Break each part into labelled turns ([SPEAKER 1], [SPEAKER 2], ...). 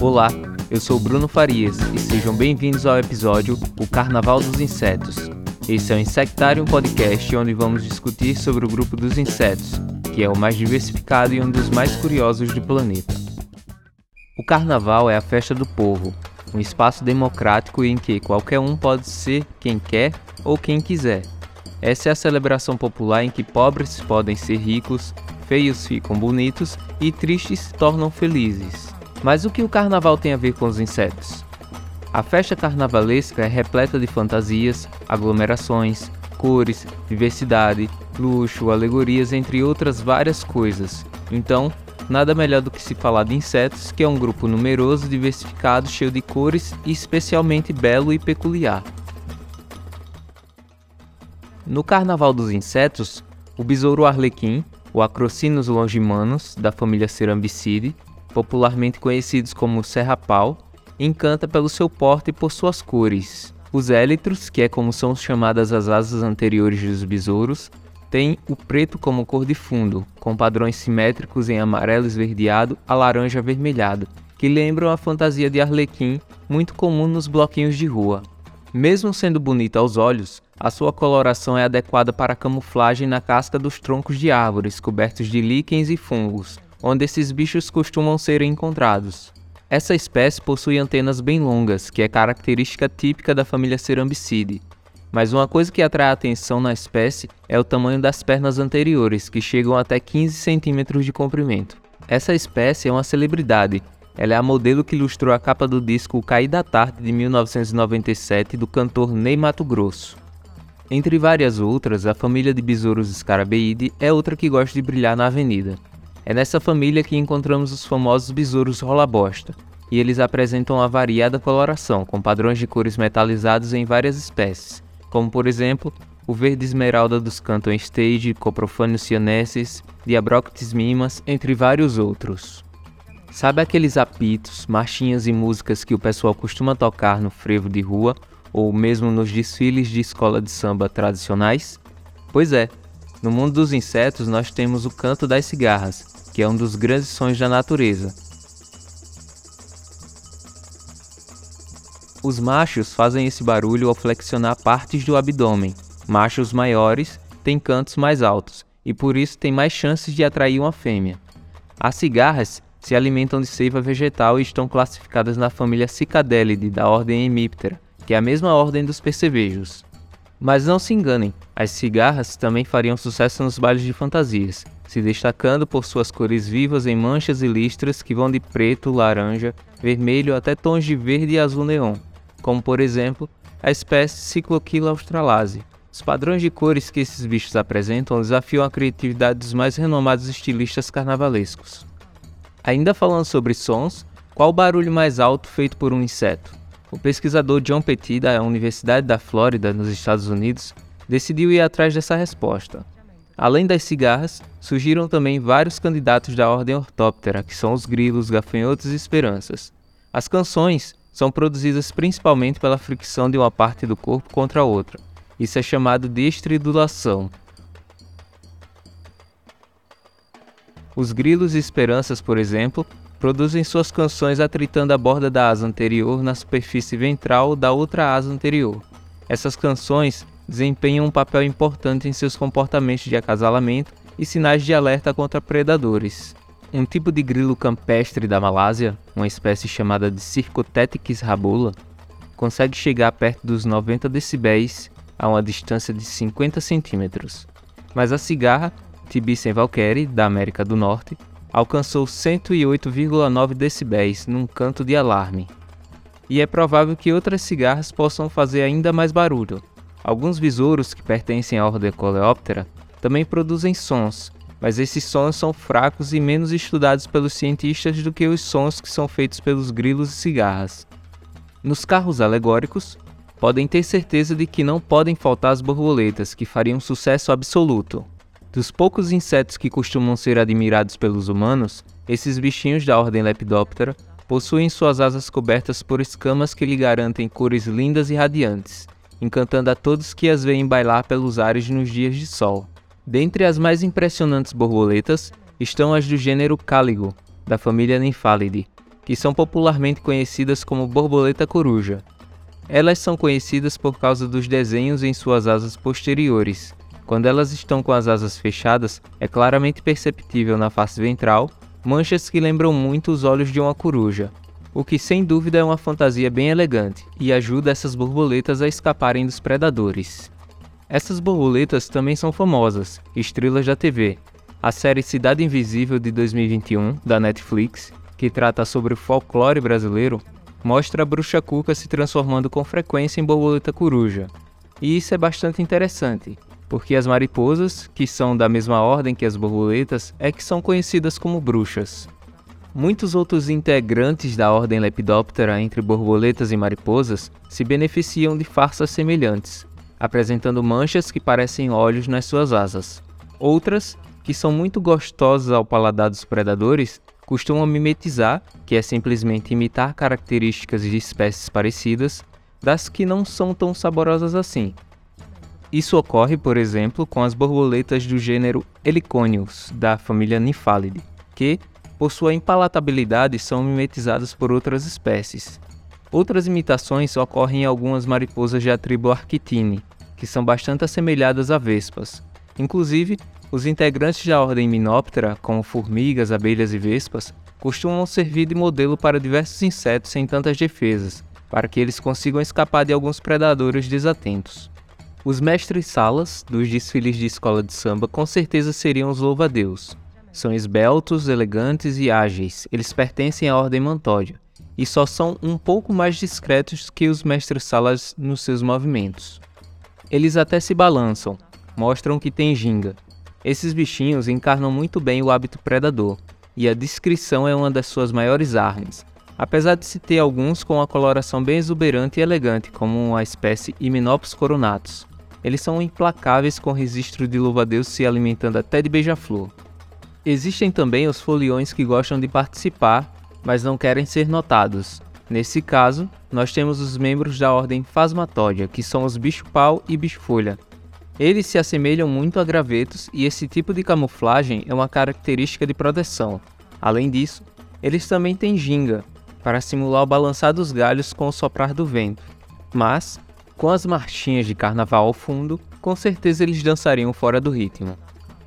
[SPEAKER 1] Olá, eu sou Bruno Farias e sejam bem-vindos ao episódio O Carnaval dos Insetos. Esse é o Insectarium Podcast onde vamos discutir sobre o grupo dos insetos, que é o mais diversificado e um dos mais curiosos do planeta. O Carnaval é a festa do povo, um espaço democrático em que qualquer um pode ser quem quer ou quem quiser. Essa é a celebração popular em que pobres podem ser ricos, feios ficam bonitos e tristes se tornam felizes. Mas o que o carnaval tem a ver com os insetos? A festa carnavalesca é repleta de fantasias, aglomerações, cores, diversidade, luxo, alegorias, entre outras várias coisas. Então, nada melhor do que se falar de insetos, que é um grupo numeroso, diversificado, cheio de cores e especialmente belo e peculiar. No Carnaval dos Insetos, o besouro arlequim, o Acrocinus longimanus, da família Cerambicidae, popularmente conhecidos como serrapau, encanta pelo seu porte e por suas cores. Os élitros, que é como são chamadas as asas anteriores dos besouros, têm o preto como cor de fundo, com padrões simétricos em amarelo esverdeado a laranja avermelhado, que lembram a fantasia de arlequim muito comum nos bloquinhos de rua. Mesmo sendo bonita aos olhos, a sua coloração é adequada para camuflagem na casca dos troncos de árvores cobertos de líquens e fungos, onde esses bichos costumam ser encontrados. Essa espécie possui antenas bem longas, que é característica típica da família Cerambicidae. Mas uma coisa que atrai a atenção na espécie é o tamanho das pernas anteriores, que chegam até 15 centímetros de comprimento. Essa espécie é uma celebridade. Ela é a modelo que ilustrou a capa do disco Cair da Tarde de 1997 do cantor Ney Mato Grosso. Entre várias outras, a família de besouros Scarabeide é outra que gosta de brilhar na avenida. É nessa família que encontramos os famosos besouros rola-bosta, e eles apresentam uma variada coloração, com padrões de cores metalizados em várias espécies, como por exemplo o verde esmeralda dos Canton Stage, Coprophanius cyanensis, Diabroctis mimas, entre vários outros. Sabe aqueles apitos, marchinhas e músicas que o pessoal costuma tocar no frevo de rua ou mesmo nos desfiles de escola de samba tradicionais? Pois é, no mundo dos insetos nós temos o canto das cigarras, que é um dos grandes sons da natureza. Os machos fazem esse barulho ao flexionar partes do abdômen. Machos maiores têm cantos mais altos e por isso têm mais chances de atrair uma fêmea. As cigarras se alimentam de seiva vegetal e estão classificadas na família Cicadelidae da ordem Hemiptera, que é a mesma ordem dos percevejos. Mas não se enganem, as cigarras também fariam sucesso nos bailes de fantasias, se destacando por suas cores vivas em manchas e listras que vão de preto, laranja, vermelho até tons de verde e azul neon, como por exemplo a espécie Cycloquila australase. Os padrões de cores que esses bichos apresentam desafiam a criatividade dos mais renomados estilistas carnavalescos. Ainda falando sobre sons, qual o barulho mais alto feito por um inseto? O pesquisador John Petit da Universidade da Flórida, nos Estados Unidos, decidiu ir atrás dessa resposta. Além das cigarras, surgiram também vários candidatos da ordem Ortóptera, que são os grilos, gafanhotos e esperanças. As canções são produzidas principalmente pela fricção de uma parte do corpo contra a outra. Isso é chamado de estridulação. Os grilos e esperanças, por exemplo, produzem suas canções atritando a borda da asa anterior na superfície ventral da outra asa anterior. Essas canções desempenham um papel importante em seus comportamentos de acasalamento e sinais de alerta contra predadores. Um tipo de grilo campestre da Malásia, uma espécie chamada de Circotetyx rabula, consegue chegar perto dos 90 decibéis a uma distância de 50 centímetros. Mas a cigarra Tibicen valkyrie, da América do Norte, alcançou 108,9 decibéis num canto de alarme. E é provável que outras cigarras possam fazer ainda mais barulho, Alguns besouros que pertencem à ordem Coleoptera também produzem sons, mas esses sons são fracos e menos estudados pelos cientistas do que os sons que são feitos pelos grilos e cigarras. Nos carros alegóricos, podem ter certeza de que não podem faltar as borboletas, que fariam sucesso absoluto. Dos poucos insetos que costumam ser admirados pelos humanos, esses bichinhos da ordem Lepidoptera possuem suas asas cobertas por escamas que lhe garantem cores lindas e radiantes encantando a todos que as veem bailar pelos ares nos dias de sol. Dentre as mais impressionantes borboletas estão as do gênero Cáligo, da família Nymphalidae, que são popularmente conhecidas como borboleta coruja. Elas são conhecidas por causa dos desenhos em suas asas posteriores. Quando elas estão com as asas fechadas, é claramente perceptível na face ventral manchas que lembram muito os olhos de uma coruja, o que sem dúvida é uma fantasia bem elegante e ajuda essas borboletas a escaparem dos predadores. Essas borboletas também são famosas, estrelas da TV. A série Cidade Invisível de 2021, da Netflix, que trata sobre o folclore brasileiro, mostra a bruxa cuca se transformando com frequência em borboleta coruja. E isso é bastante interessante, porque as mariposas, que são da mesma ordem que as borboletas, é que são conhecidas como bruxas. Muitos outros integrantes da ordem Lepidoptera entre borboletas e mariposas se beneficiam de farsas semelhantes, apresentando manchas que parecem olhos nas suas asas. Outras, que são muito gostosas ao paladar dos predadores, costumam mimetizar, que é simplesmente imitar características de espécies parecidas, das que não são tão saborosas assim. Isso ocorre, por exemplo, com as borboletas do gênero Heliconius, da família Nymphalidae, que, por sua impalatabilidade, são mimetizadas por outras espécies. Outras imitações ocorrem em algumas mariposas da tribo Arctine, que são bastante assemelhadas a vespas. Inclusive, os integrantes da ordem Minoptera, como formigas, abelhas e vespas, costumam servir de modelo para diversos insetos sem tantas defesas, para que eles consigam escapar de alguns predadores desatentos. Os mestres-salas dos desfiles de escola de samba com certeza seriam os louva-a-Deus, são esbeltos, elegantes e ágeis. Eles pertencem à ordem mantódia e só são um pouco mais discretos que os mestres-salas nos seus movimentos. Eles até se balançam, mostram que têm ginga. Esses bichinhos encarnam muito bem o hábito predador, e a discrição é uma das suas maiores armas, apesar de se ter alguns com uma coloração bem exuberante e elegante, como a espécie Hymenopus coronatus. Eles são implacáveis com registro de louva-a-Deus se alimentando até de beija-flor. Existem também os foliões que gostam de participar, mas não querem ser notados. Nesse caso, nós temos os membros da ordem Phasmatódia, que são os bicho-pau e bicho-folha. Eles se assemelham muito a gravetos e esse tipo de camuflagem é uma característica de proteção. Além disso, eles também têm ginga, para simular o balançar dos galhos com o soprar do vento. Mas, com as marchinhas de carnaval ao fundo, com certeza eles dançariam fora do ritmo.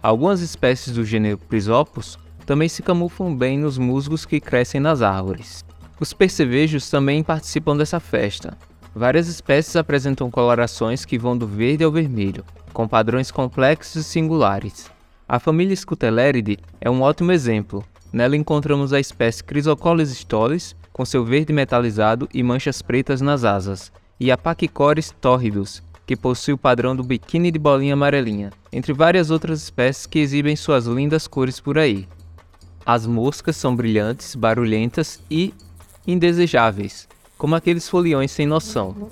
[SPEAKER 1] Algumas espécies do gênero Prisopus também se camuflam bem nos musgos que crescem nas árvores. Os percevejos também participam dessa festa. Várias espécies apresentam colorações que vão do verde ao vermelho, com padrões complexos e singulares. A família Scuteleridae é um ótimo exemplo. Nela encontramos a espécie Chrysocolis stolis, com seu verde metalizado e manchas pretas nas asas, e a Pachycoris torridus, que possui o padrão do biquíni de bolinha amarelinha, entre várias outras espécies que exibem suas lindas cores por aí. As moscas são brilhantes, barulhentas e indesejáveis, como aqueles foliões sem noção.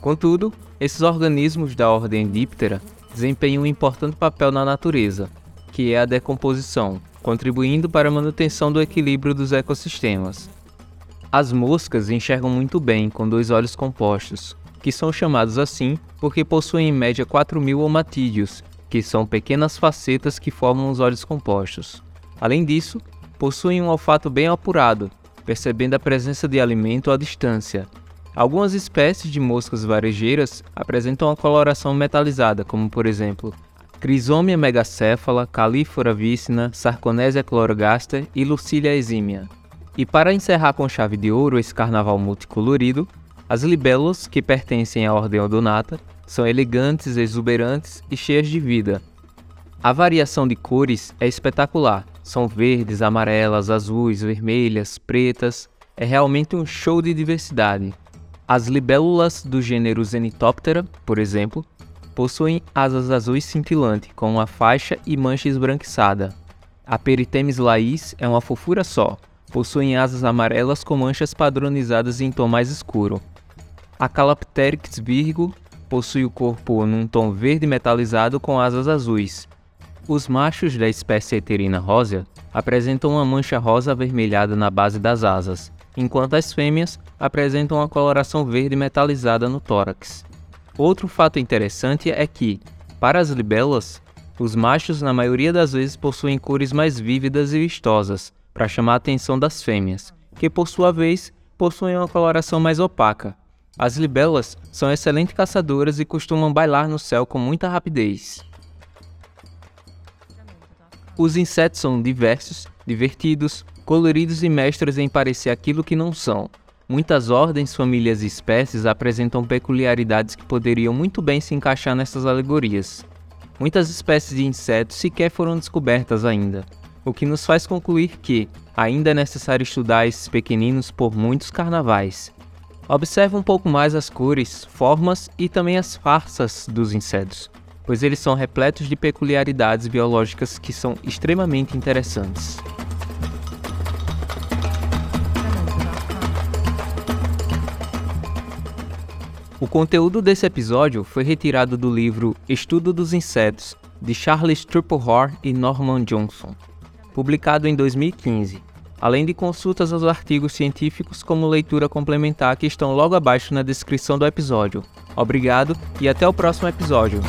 [SPEAKER 1] Contudo, esses organismos da ordem Diptera desempenham um importante papel na natureza, que é a decomposição, contribuindo para a manutenção do equilíbrio dos ecossistemas. As moscas enxergam muito bem com dois olhos compostos, que são chamados assim porque possuem em média 4.000 omatídeos, que são pequenas facetas que formam os olhos compostos. Além disso, possuem um olfato bem apurado, percebendo a presença de alimento à distância. Algumas espécies de moscas varejeiras apresentam uma coloração metalizada, como por exemplo Crisomia megacéfala, Calífora vicina, Sarconésia chlorogaster e Lucilia exímia. E para encerrar com chave de ouro esse carnaval multicolorido, as libélulas, que pertencem à ordem odonata, são elegantes, exuberantes e cheias de vida. A variação de cores é espetacular. São verdes, amarelas, azuis, vermelhas, pretas. É realmente um show de diversidade. As libélulas do gênero Zenithoptera, por exemplo, possuem asas azuis cintilante com uma faixa e mancha esbranquiçada. A Peritemis lais é uma fofura só. Possuem asas amarelas com manchas padronizadas em tom mais escuro. A Calapteryx virgo possui o corpo num tom verde metalizado com asas azuis. Os machos da espécie Eterina rósea apresentam uma mancha rosa avermelhada na base das asas, enquanto as fêmeas apresentam uma coloração verde metalizada no tórax. Outro fato interessante é que, para as libélulas, os machos na maioria das vezes possuem cores mais vívidas e vistosas, para chamar a atenção das fêmeas, que por sua vez possuem uma coloração mais opaca. As libélulas são excelentes caçadoras e costumam bailar no céu com muita rapidez. Os insetos são diversos, divertidos, coloridos e mestres em parecer aquilo que não são. Muitas ordens, famílias e espécies apresentam peculiaridades que poderiam muito bem se encaixar nessas alegorias. Muitas espécies de insetos sequer foram descobertas ainda, o que nos faz concluir que ainda é necessário estudar esses pequeninos por muitos carnavais. Observe um pouco mais as cores, formas e também as farsas dos insetos, pois eles são repletos de peculiaridades biológicas que são extremamente interessantes. O conteúdo desse episódio foi retirado do livro Estudo dos Insetos, de Charles Trupelhor e Norman Johnson, publicado em 2015, além de consultas aos artigos científicos como leitura complementar que estão logo abaixo na descrição do episódio. Obrigado e até o próximo episódio.